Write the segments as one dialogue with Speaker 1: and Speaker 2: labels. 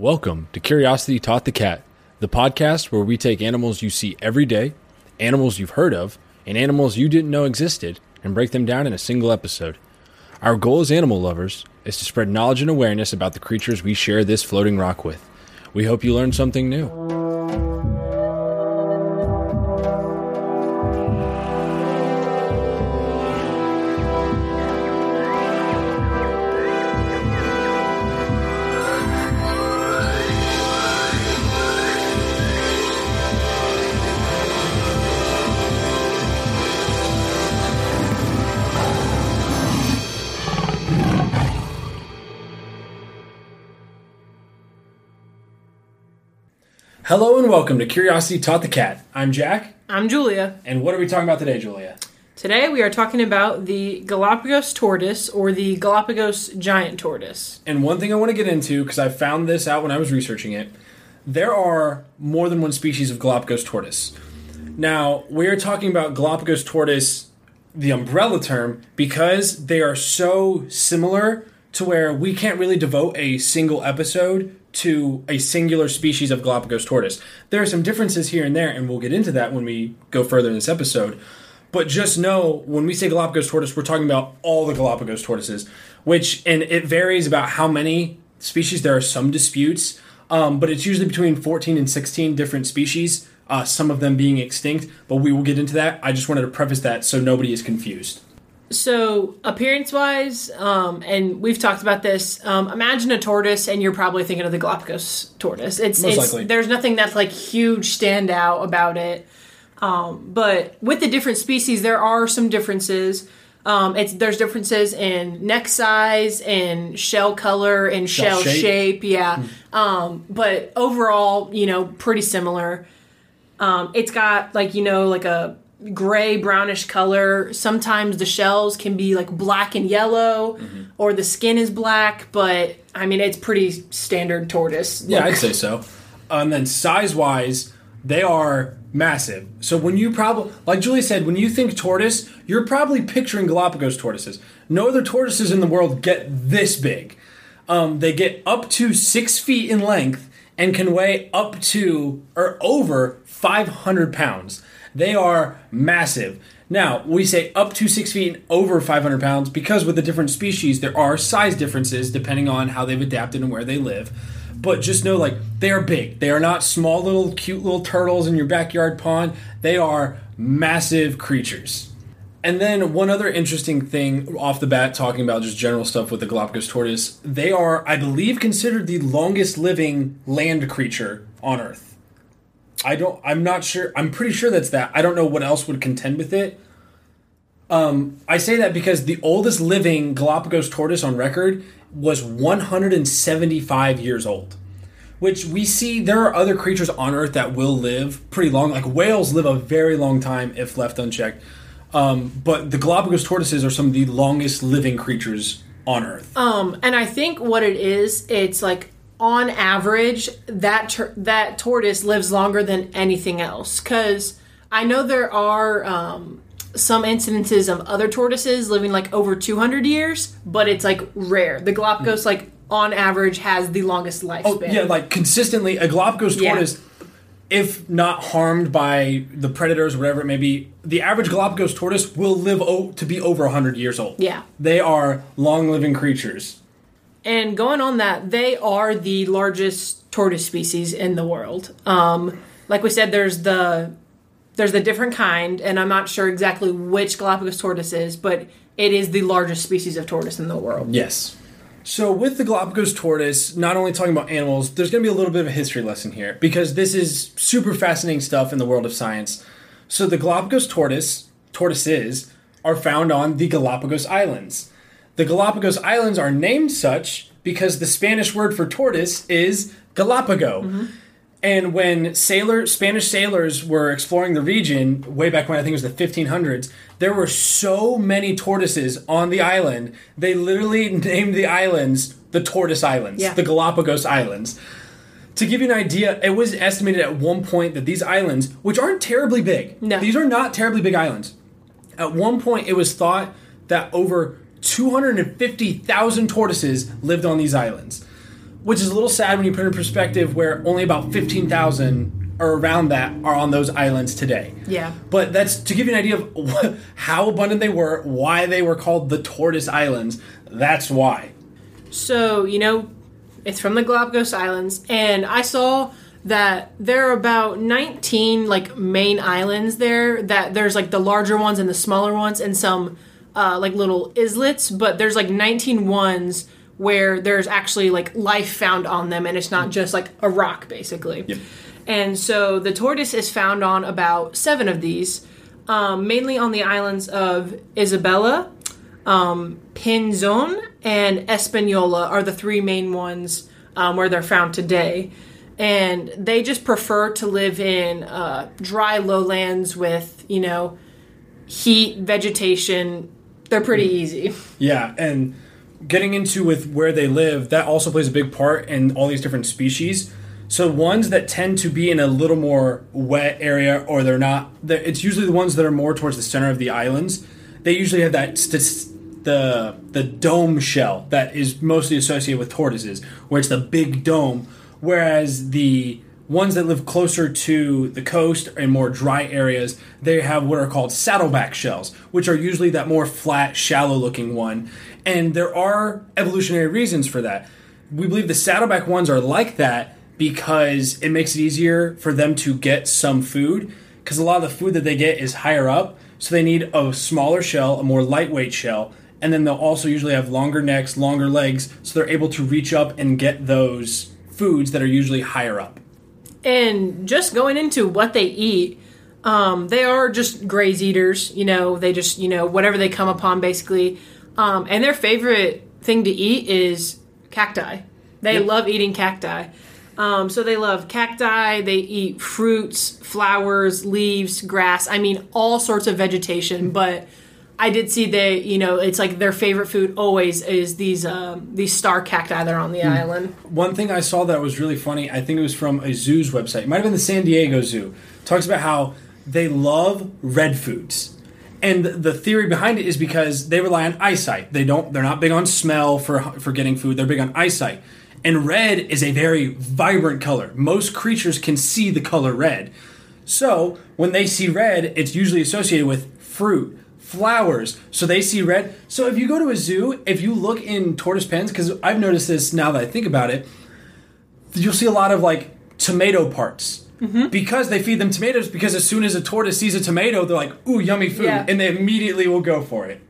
Speaker 1: Welcome to Curiosity Taught the Cat, the podcast where we take animals you see every day, animals you've heard of, and animals you didn't know existed, and break them down in a single episode. Our goal as animal lovers is to spread knowledge and awareness about the creatures we share this floating rock with. We hope you learn something new. Hello and welcome to Curiosity Taught the Cat. I'm Jack,
Speaker 2: I'm Julia.
Speaker 1: and what are we talking about today, Julia?
Speaker 2: Today we are talking about the Galapagos tortoise or the Galapagos giant tortoise.
Speaker 1: And one thing I want to get into, because I found this out when I was researching it, there are more than one species of Galapagos tortoise. Now, we're talking about Galapagos tortoise, the umbrella term, because they are so similar to where we can't really devote a single episode to a singular species of Galapagos tortoise. There are some differences here and there, and we'll get into that when we go further in this episode. But just know when we say Galapagos tortoise, we're talking about all the Galapagos tortoises, which, and it varies about how many species. There are some disputes, um, but it's usually between 14 and 16 different species, uh, some of them being extinct, but we will get into that. I just wanted to preface that so nobody is confused.
Speaker 2: So, appearance wise, um, and we've talked about this, um, imagine a tortoise and you're probably thinking of the Galapagos tortoise. It's,
Speaker 1: Most
Speaker 2: it's
Speaker 1: likely.
Speaker 2: There's nothing that's like huge standout about it. Um, but with the different species, there are some differences. Um, it's there's differences in neck size and shell color and
Speaker 1: Shell
Speaker 2: shell,
Speaker 1: shape. Hmm.
Speaker 2: shape. Yeah, um, but overall, you know, pretty similar. Um, it's got like you know like a gray brownish color. Sometimes the shells can be like black and yellow,
Speaker 1: Mm-hmm.
Speaker 2: or the skin is black. But I mean, it's pretty standard tortoise.
Speaker 1: Yeah. I'd say so. And then size wise, they are massive. So when you probably, like Julie said, when you think tortoise, you're probably picturing Galapagos tortoises. No other tortoises in the world get this big. Um, they get up to six feet in length and can weigh up to or over 500 pounds. They are massive. Now, we say up to six feet and over 500 pounds because with the different species, there are size differences depending on how they've adapted and where they live. But just know, like, they are big. They are not small little, cute little turtles in your backyard pond. They are massive creatures. And then one other interesting thing off the bat, talking about just general stuff with the Galapagos tortoise, they are, I believe, considered the longest living land creature on Earth. I don't. I'm not sure. I'm pretty sure that's that. I don't know what else would contend with it. Um, I say that because the oldest living Galapagos tortoise on record was 175 years old. Which we see there are other creatures on Earth that will live pretty long. Like whales live a very long time if left unchecked. Um, but the Galapagos tortoises are some of the longest living creatures on Earth.
Speaker 2: Um, and I think what it is, it's like on average that tur- that tortoise lives longer than anything else. Because I know there are um, some incidences of other tortoises living like over 200 years, but it's like rare. The Galapagos, like on average, has the longest lifespan.
Speaker 1: Oh, yeah, like consistently, a Galapagos
Speaker 2: Yeah.
Speaker 1: tortoise, if not harmed by the predators, whatever it may be, the average Galapagos tortoise will live o- to be over 100 years old.
Speaker 2: Yeah.
Speaker 1: They are long living creatures.
Speaker 2: And going on that, they are the largest tortoise species in the world. Um, like we said, there's the there's the different kind, and I'm not sure exactly which Galapagos tortoise is, but it is the largest species of tortoise in the world.
Speaker 1: Yes. So, with the Galapagos tortoise, not only talking about animals, there's going to be a little bit of a history lesson here because this is super fascinating stuff in the world of science. So, the Galapagos tortoise, tortoises, are found on the Galapagos Islands. The Galapagos Islands are named such because the Spanish word for tortoise is Galapago. Mm-hmm. And when sailor Spanish sailors were exploring the region way back when I think it was the 1500s, there were so many tortoises on the island. They literally named the islands the Tortoise Islands,
Speaker 2: Yeah.
Speaker 1: the Galapagos Islands. To give you an idea, it was estimated at one point that these islands, which aren't terribly big,
Speaker 2: No.
Speaker 1: these are not terribly big islands. At one point, it was thought that over 250,000 tortoises lived on these islands. which is a little sad when you put it in perspective where only about 15,000 or around that are on those islands today.
Speaker 2: Yeah.
Speaker 1: But that's to give you an idea of wh- how abundant they were, why they were called the Tortoise Islands. That's why.
Speaker 2: So, you know, it's from the Galapagos Islands, and I saw that there are about 19 like main islands there that there's like the larger ones and the smaller ones and some uh, like little islets but there's like 19 ones where there's actually like life found on them and it's not just like a rock basically.
Speaker 1: Yep.
Speaker 2: and so the tortoise is found on about seven of these um, mainly on the islands of isabella um, pinzon and espanola are the three main ones um, where they're found today. And they just prefer to live in uh, dry lowlands with you know heat vegetation they're pretty easy
Speaker 1: Yeah, and getting into with where they live, that also plays a big part in all these different species. So ones that tend to be in a little more wet area, or they're not, they're, it's usually the ones that are more towards the center of the islands. They usually have that st- the the dome shell that is mostly associated with tortoises, where it's the big dome. Whereas the ones that live closer to the coast and more dry areas, they have what are called saddleback shells, which are usually that more flat, shallow looking one. And there are evolutionary reasons for that. We believe the saddleback ones are like that because it makes it easier for them to get some food because a lot of the food that they get is higher up. So they need a smaller shell, a more lightweight shell, and then they'll also usually have longer necks, longer legs, so they're able to reach up and get those foods that are usually higher up.
Speaker 2: And just going into what they eat um, they are just graze eaters you know they just you know whatever they come upon basically. Um, and their favorite thing to eat is cacti. They
Speaker 1: Yep.
Speaker 2: love eating cacti. Um, so they love cacti they eat fruits flowers leaves grass i mean all sorts of vegetation but i did see they you know it's like their favorite food always is these um, these star cacti that are on the island
Speaker 1: One thing I saw that was really funny, I think it was from a zoo's website. It might have been the San Diego Zoo. Talks about how they love red foods. And the theory behind it is because they rely on eyesight. They don't they're not big on smell for for getting food. They're big on eyesight. And red is a very vibrant color. Most creatures can see the color red. So, when they see red, it's usually associated with fruit, flowers. So they see red. So if you go to a zoo, if you look in tortoise pens, because I've noticed this now that I think about it, you'll see a lot of like tomato parts. Because they feed them tomatoes, because as soon as a tortoise sees a tomato, they're like, ooh, yummy food.
Speaker 2: Yeah.
Speaker 1: And they immediately will go for it.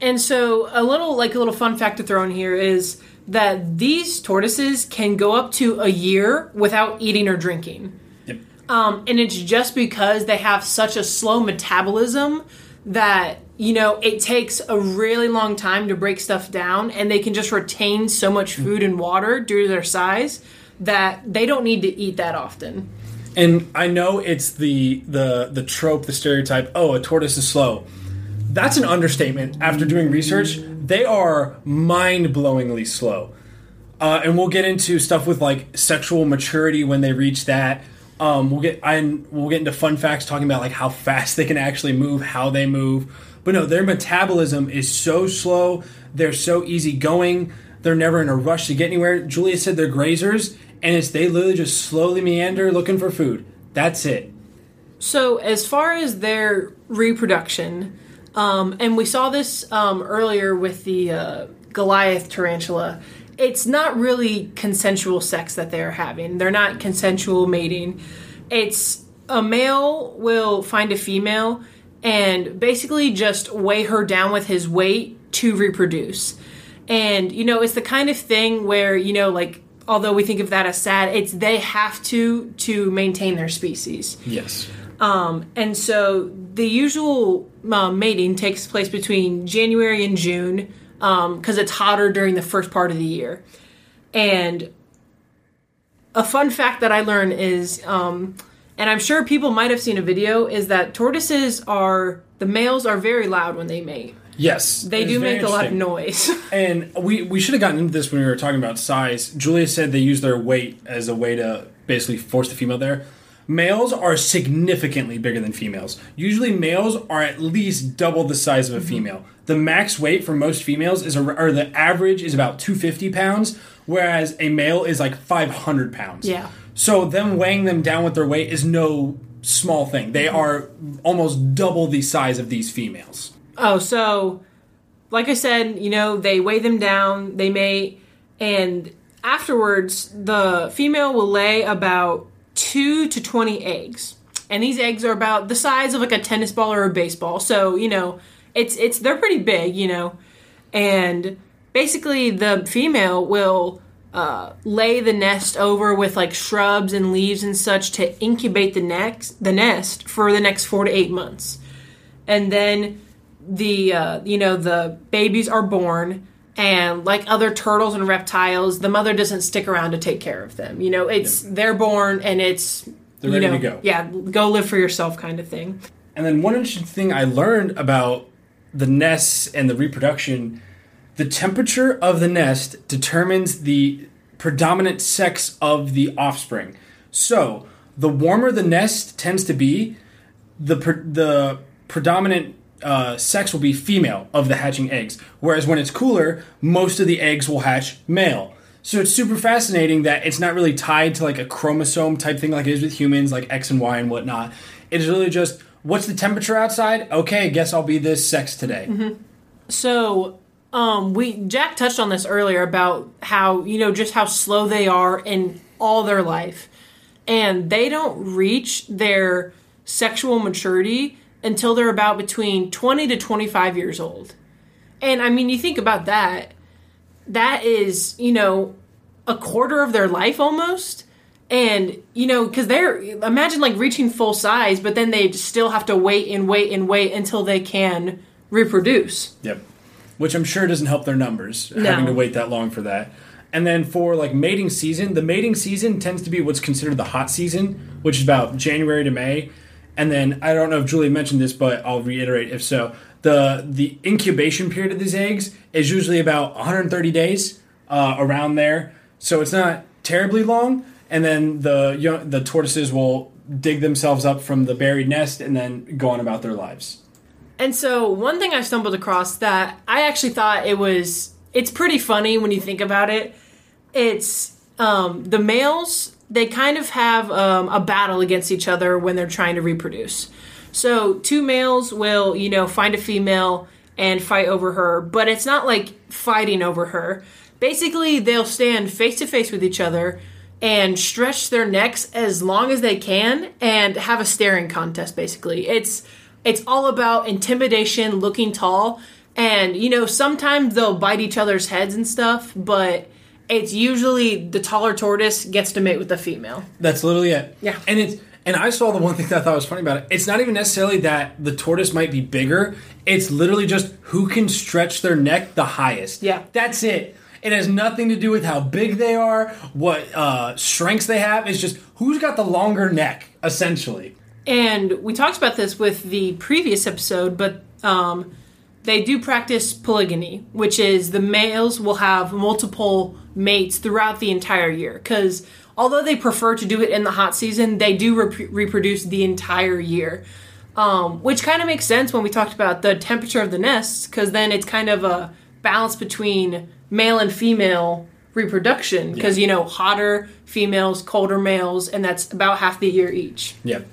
Speaker 2: And so, a little like a little fun fact to throw in here is that these tortoises can go up to a year without eating or drinking.
Speaker 1: Yep.
Speaker 2: Um, and it's just because they have such a slow metabolism that you know it takes a really long time to break stuff down, and they can just retain so much food and water due to their size that they don't need to eat that often.
Speaker 1: And I know it's the the the trope, the stereotype. Oh, a tortoise is slow. That's an understatement. After doing research, they are mind-blowingly slow. Uh, and we'll get into stuff with like sexual maturity when they reach that. Um, we'll get I we'll get into fun facts talking about like how fast they can actually move, how they move. But no, their metabolism is so slow. They're so easygoing. They're never in a rush to get anywhere. Julia said they're grazers, and it's they literally just slowly meander looking for food. That's it.
Speaker 2: So, as far as their reproduction, um, and we saw this um, earlier with the uh, Goliath tarantula, it's not really consensual sex that they're having. They're not consensual mating. It's a male will find a female and basically just weigh her down with his weight to reproduce. And, you know, it's the kind of thing where, you know, like, although we think of that as sad, it's they have to to maintain their species.
Speaker 1: Yes.
Speaker 2: And so the usual um, mating takes place between January and June because it's hotter during the first part of the year. And a fun fact that I learned is, um, and I'm sure people might have seen a video, is that tortoises are, the males are very loud when they mate.
Speaker 1: Yes.
Speaker 2: They do make a lot of noise.
Speaker 1: And we, we should have gotten into this when we were talking about size. Julia said they use their weight as a way to basically force the female there. Males are significantly bigger than females. Usually, males are at least double the size
Speaker 2: Mm-hmm.
Speaker 1: of a female. The max weight for most females is, a, or the average is about 250 pounds, whereas a male is like 500 pounds.
Speaker 2: Yeah.
Speaker 1: So them weighing them down with their weight is no small thing. They are almost double the size of these females.
Speaker 2: Oh, so like I said, you know, they weigh them down, they mate, and afterwards the female will lay about 2 to 20 eggs. And these eggs are about the size of like a tennis ball or a baseball. So, you know, it's it's they're pretty big, you know. And basically the female will uh, lay the nest over with like shrubs and leaves and such to incubate the next the nest for the next four to eight months, and then the uh, you know the babies are born. And like other turtles and reptiles, the mother doesn't stick around to take care of them. You know, it's they're born and it's
Speaker 1: They're
Speaker 2: you
Speaker 1: ready
Speaker 2: know,
Speaker 1: to go.
Speaker 2: Yeah, go live for yourself kind of thing.
Speaker 1: And then one interesting thing I learned about the nests and the reproduction, the temperature of the nest determines the predominant sex of the offspring. So, the warmer the nest tends to be, the pre- the predominant uh, sex will be female of the hatching eggs. Whereas when it's cooler, most of the eggs will hatch male. So it's super fascinating that it's not really tied to like a chromosome type thing like it is with humans, like X and Y and whatnot. It's really just what's the temperature outside? Okay, guess I'll be this sex today.
Speaker 2: So, um, we Jack touched on this earlier about how you know just how slow they are in all their life, and they don't reach their sexual maturity until they're about between twenty to twenty five years old. And I mean, you think about that. That is, you know, a quarter of their life almost. And, you know, because they're, imagine like reaching full size, but then they still have to wait and wait and wait until they can reproduce.
Speaker 1: Yep. Which I'm sure doesn't help their numbers
Speaker 2: No.
Speaker 1: having to wait that long for that. And then for like mating season, the mating season tends to be what's considered the hot season, which is about January to May. And then I don't know if Julie mentioned this, but I'll reiterate if so. The the incubation period of these eggs is usually about 130 days, uh, around there. So it's not terribly long. And then the young, the tortoises will dig themselves up from the buried nest and then go on about their lives.
Speaker 2: And so one thing I stumbled across that I actually thought it was it's pretty funny when you think about it. It's um, the males they kind of have um, a battle against each other when they're trying to reproduce. So two males will you know find a female and fight over her, but it's not like fighting over her. Basically, they'll stand face to face with each other and stretch their necks as long as they can and have a staring contest basically. It's it's all about intimidation, looking tall, and you know, sometimes they'll bite each other's heads and stuff, but it's usually the taller tortoise gets to mate with the female.
Speaker 1: That's literally it.
Speaker 2: Yeah.
Speaker 1: And it's and I saw the one thing that I thought was funny about it. It's not even necessarily that the tortoise might be bigger. It's literally just who can stretch their neck the highest.
Speaker 2: Yeah.
Speaker 1: That's it. It has nothing to do with how big they are, what uh, strengths they have. It's just who's got the longer neck, essentially.
Speaker 2: And we talked about this with the previous episode, but um, they do practice polygamy, which is the males will have multiple mates throughout the entire year. Because although they prefer to do it in the hot season, they do rep- reproduce the entire year. Um, which kind of makes sense when we talked about the temperature of the nests, because then it's kind of a balance between male and female reproduction. Because,
Speaker 1: Yeah.
Speaker 2: you know, hotter females, colder males, and that's about half the year each.
Speaker 1: Yep.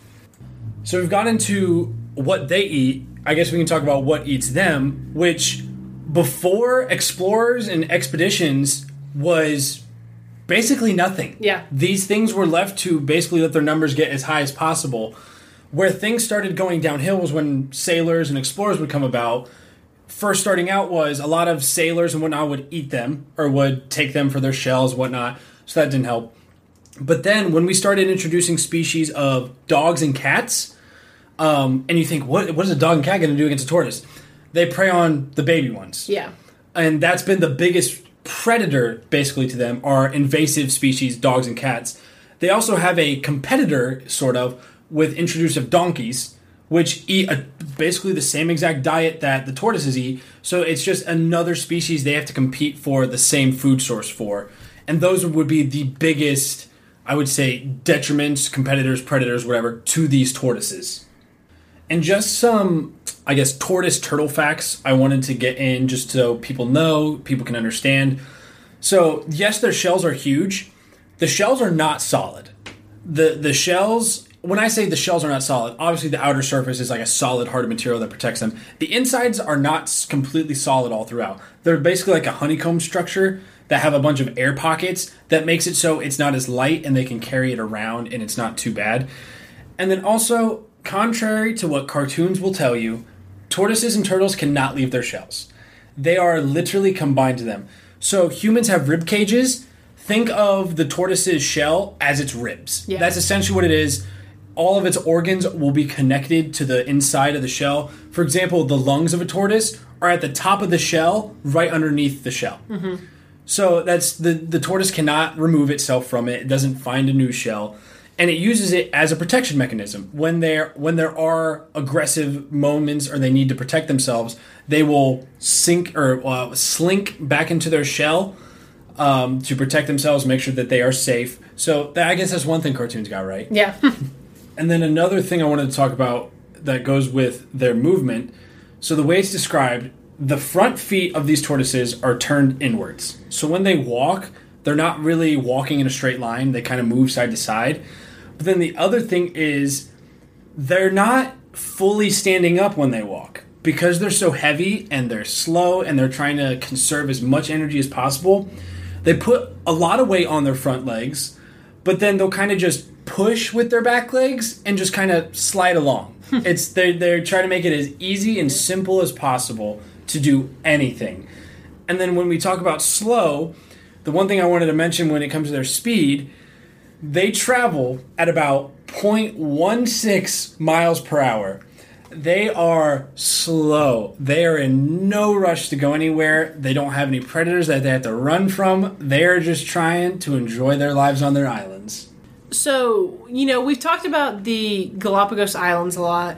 Speaker 1: So we've got into what they eat. I guess we can talk about what eats them, which before explorers and expeditions was basically nothing.
Speaker 2: Yeah.
Speaker 1: These things were left to basically let their numbers get as high as possible. Where things started going downhill was when sailors and explorers would come about. First starting out was a lot of sailors and whatnot would eat them or would take them for their shells, whatnot. So that didn't help. But then when we started introducing species of dogs and cats, um, and you think, what, what is a dog and cat going to do against a tortoise? They prey on the baby ones.
Speaker 2: Yeah.
Speaker 1: And that's been the biggest predator, basically, to them are invasive species, dogs and cats. They also have a competitor, sort of, with introducive donkeys, which eat a, basically the same exact diet that the tortoises eat. So it's just another species they have to compete for the same food source for. And those would be the biggest, I would say, detriments, competitors, predators, whatever, to these tortoises. And just some, I guess, tortoise turtle facts I wanted to get in just so people know, people can understand. So yes, their shells are huge. The shells are not solid. The the shells when I say the shells are not solid, obviously the outer surface is like a solid hard material that protects them. The insides are not completely solid all throughout. They're basically like a honeycomb structure that have a bunch of air pockets that makes it so it's not as light and they can carry it around and it's not too bad. And then also, contrary to what cartoons will tell you, tortoises and turtles cannot leave their shells. They are literally combined to them. So humans have rib cages. Think of the tortoise's shell as its ribs.
Speaker 2: Yeah.
Speaker 1: That's essentially what it is. All of its organs will be connected to the inside of the shell. For example, the lungs of a tortoise are at the top of the shell, right underneath the shell. Mm-hmm. So that's the the tortoise cannot remove itself from it. It doesn't find a new shell, and it uses it as a protection mechanism. When there when there are aggressive moments or they need to protect themselves, they will sink or uh, slink back into their shell um, to protect themselves, make sure that they are safe. So that, I guess that's one thing cartoons got right.
Speaker 2: Yeah.
Speaker 1: And then another thing I wanted to talk about that goes with their movement. So the way it's described, the front feet of these tortoises are turned inwards. So when they walk, they're not really walking in a straight line. They kind of move side to side. But then the other thing is they're not fully standing up when they walk because they're so heavy and they're slow and they're trying to conserve as much energy as possible. They put a lot of weight on their front legs, but then they'll kind of just push with their back legs and just kind of slide along. Hmm. it's they they're trying to make it as easy and simple as possible to do anything. And then when we talk about slow, the one thing I wanted to mention when it comes to their speed, they travel at about 0.16 miles per hour. They are slow. They are in no rush to go anywhere. They don't have any predators that they have to run from. They are just trying to enjoy their lives on their islands.
Speaker 2: So, you know, we've talked about the Galapagos Islands a lot,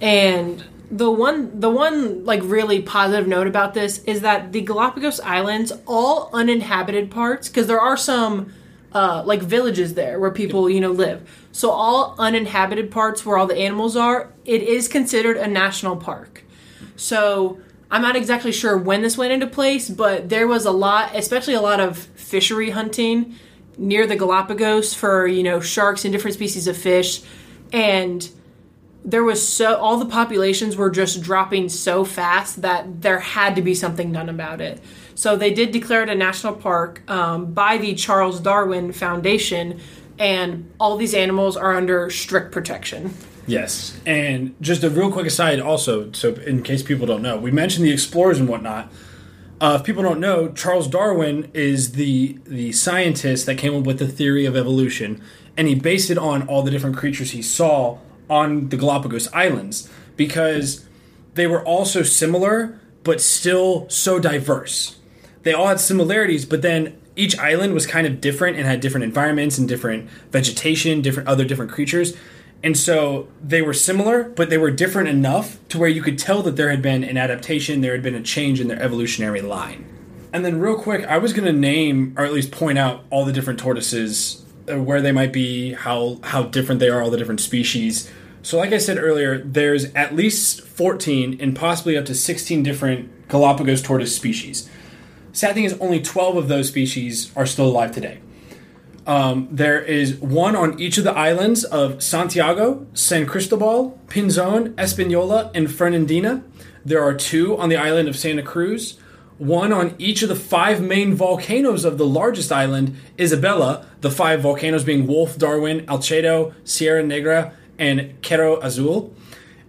Speaker 2: and the one the one like really positive note about this is that the Galapagos Islands all uninhabited parts because there are some uh, like villages there where people you know live. So all uninhabited parts where all the animals are, it is considered a national park. So I'm not exactly sure when this went into place, but there was a lot, especially a lot of fishery hunting near the Galapagos for you know sharks and different species of fish, and there was so all the populations were just dropping so fast that there had to be something done about it. So they did declare it a national park um, by the Charles Darwin Foundation, and all these animals are under strict protection.
Speaker 1: Yes. And just a real quick aside, also, so in case people don't know, we mentioned the explorers and whatnot. Uh, if people don't know, Charles Darwin is the the scientist that came up with the theory of evolution, and he based it on all the different creatures he saw on the Galapagos Islands because they were all so similar but still so diverse. They all had similarities, but then each island was kind of different and had different environments and different vegetation, different other different creatures. And so they were similar, but they were different enough to where you could tell that there had been an adaptation, there had been a change in their evolutionary line. And then, real quick, I was going to name or at least point out all the different tortoises, uh, where they might be, how how different they are, all the different species. So, like I said earlier, there's at least 14 and possibly up to 16 different Galapagos tortoise species. Sad thing is, only 12 of those species are still alive today. Um, there is one on each of the islands of Santiago, San Cristobal, Pinzon, Espanola, and Fernandina. There are two on the island of Santa Cruz. One on each of the five main volcanoes of the largest island, Isabella, the five volcanoes being Wolf, Darwin, Alcedo, Sierra Negra, and Quero Azul.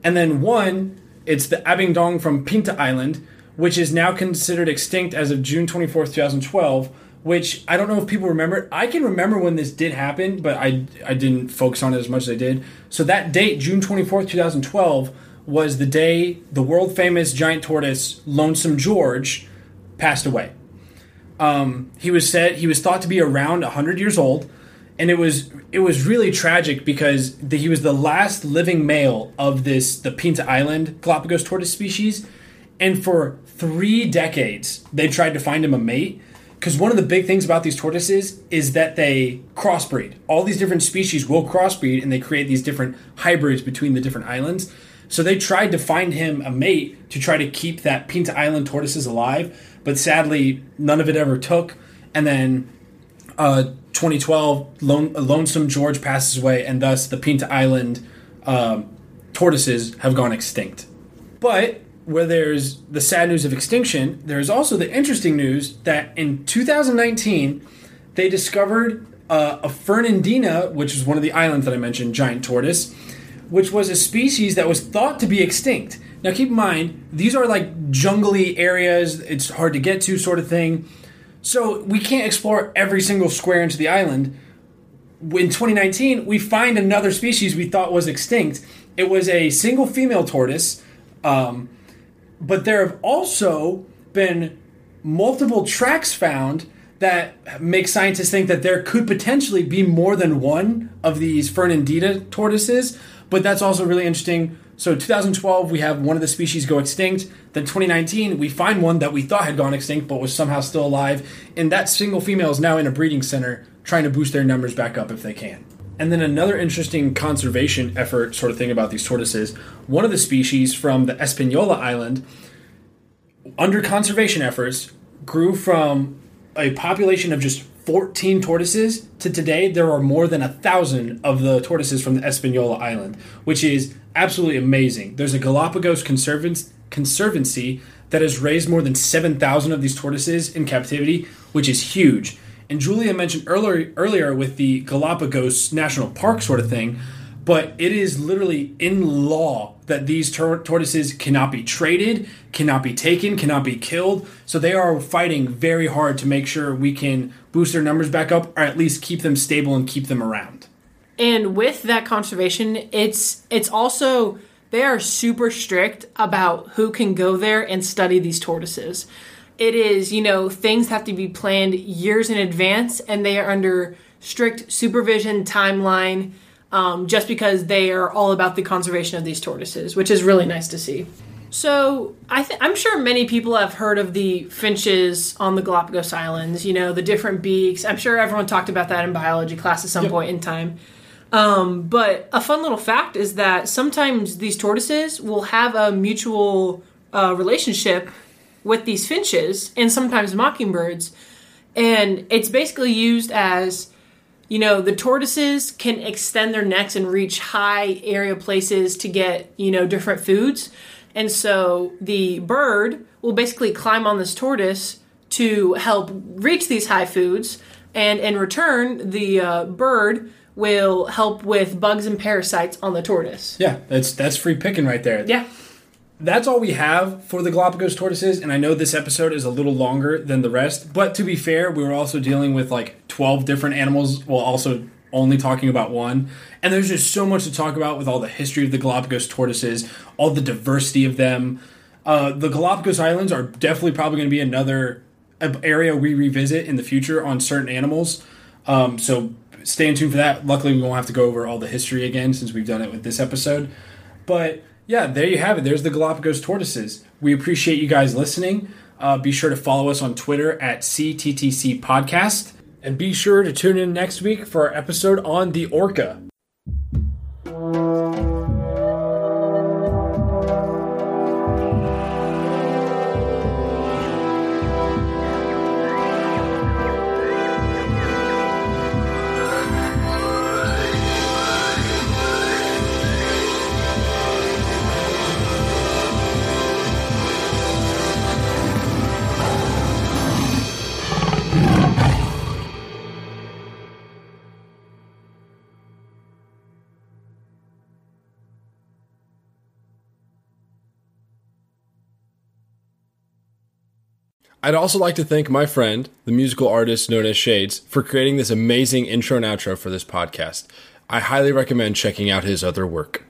Speaker 1: And then one, it's the Abingdon from Pinta Island, which is now considered extinct as of June 24th, 2012 which I don't know if people remember. I can remember when this did happen, but I I didn't focus on it as much as I did. So that date, June 24th, 2012, was the day the world famous giant tortoise Lonesome George passed away. Um, he was said he was thought to be around 100 years old, and it was it was really tragic because the, he was the last living male of this the Pinta Island Galapagos tortoise species, and for three decades they tried to find him a mate because one of the big things about these tortoises is that they crossbreed. All these different species will crossbreed and they create these different hybrids between the different islands. So they tried to find him a mate to try to keep that Pinta Island tortoises alive, but sadly, none of it ever took. and then uh, 2012, Lone, Lonesome George passes away, and thus the Pinta Island um, tortoises have gone extinct. But where there's the sad news of extinction, there's also the interesting news that in 2019 they discovered uh, a Fernandina, which is one of the islands that I mentioned, giant tortoise, which was a species that was thought to be extinct. Now, keep in mind, these are like jungly areas, it's hard to get to, sort of thing. So, we can't explore every single square inch of the island. In 2019, we find another species we thought was extinct. It was a single female tortoise, um, but there have also been multiple tracks found that make scientists think that there could potentially be more than one of these Fernandina tortoises. But that's also really interesting. So 2012, we have one of the species go extinct. Then 2019, we find one that we thought had gone extinct but was somehow still alive. And that single female is now in a breeding center trying to boost their numbers back up if they can. And then another interesting conservation effort sort of thing about these tortoises, one of the species from the Espanola Island, under conservation efforts, grew from a population of just 14 tortoises to today there are more than a thousand of the tortoises from the Espanola Island, which is absolutely amazing. There's a Galapagos conservancy that has raised more than 7,000 of these tortoises in captivity, which is huge. And Julia mentioned earlier earlier with the Galapagos National Park sort of thing, but it is literally in law that these tor- tortoises cannot be traded, cannot be taken, cannot be killed. So they are fighting very hard to make sure we can boost their numbers back up or at least keep them stable and keep them around.
Speaker 2: And with that conservation, it's it's also they are super strict about who can go there and study these tortoises. It is, you know, things have to be planned years in advance and they are under strict supervision timeline um, just because they are all about the conservation of these tortoises, which is really nice to see. So I th- I'm sure many people have heard of the finches on the Galapagos Islands. You know the different beaks. I'm sure everyone talked about that in biology class at some yep. point in time. Um, but a fun little fact is that sometimes these tortoises will have a mutual uh, relationship with these finches and sometimes mockingbirds, and it's basically used as you know, the tortoises can extend their necks and reach high area places to get, you know, different foods. And so the bird will basically climb on this tortoise to help reach these high foods. And in return, the uh, bird will help with bugs and parasites on the tortoise.
Speaker 1: Yeah, that's that's free picking right there.
Speaker 2: Yeah
Speaker 1: that's all we have for the Galapagos tortoises, and I know this episode is a little longer than the rest, but to be fair, we were also dealing with like 12 different animals while also only talking about one. And there's just so much to talk about with all the history of the Galapagos tortoises, all the diversity of them. Uh, the Galapagos Islands are definitely probably going to be another area we revisit in the future on certain animals. Um, so stay tuned for that. Luckily, we won't have to go over all the history again since we've done it with this episode. But yeah, there you have it. There's the Galapagos tortoises. We appreciate you guys listening. Uh, be sure to follow us on Twitter at CTTC Podcast. And be sure to tune in next week for our episode on the Orca. I'd also like to thank my friend, the musical artist known as Shades, for creating this amazing intro and outro for this podcast. I highly recommend checking out his other work.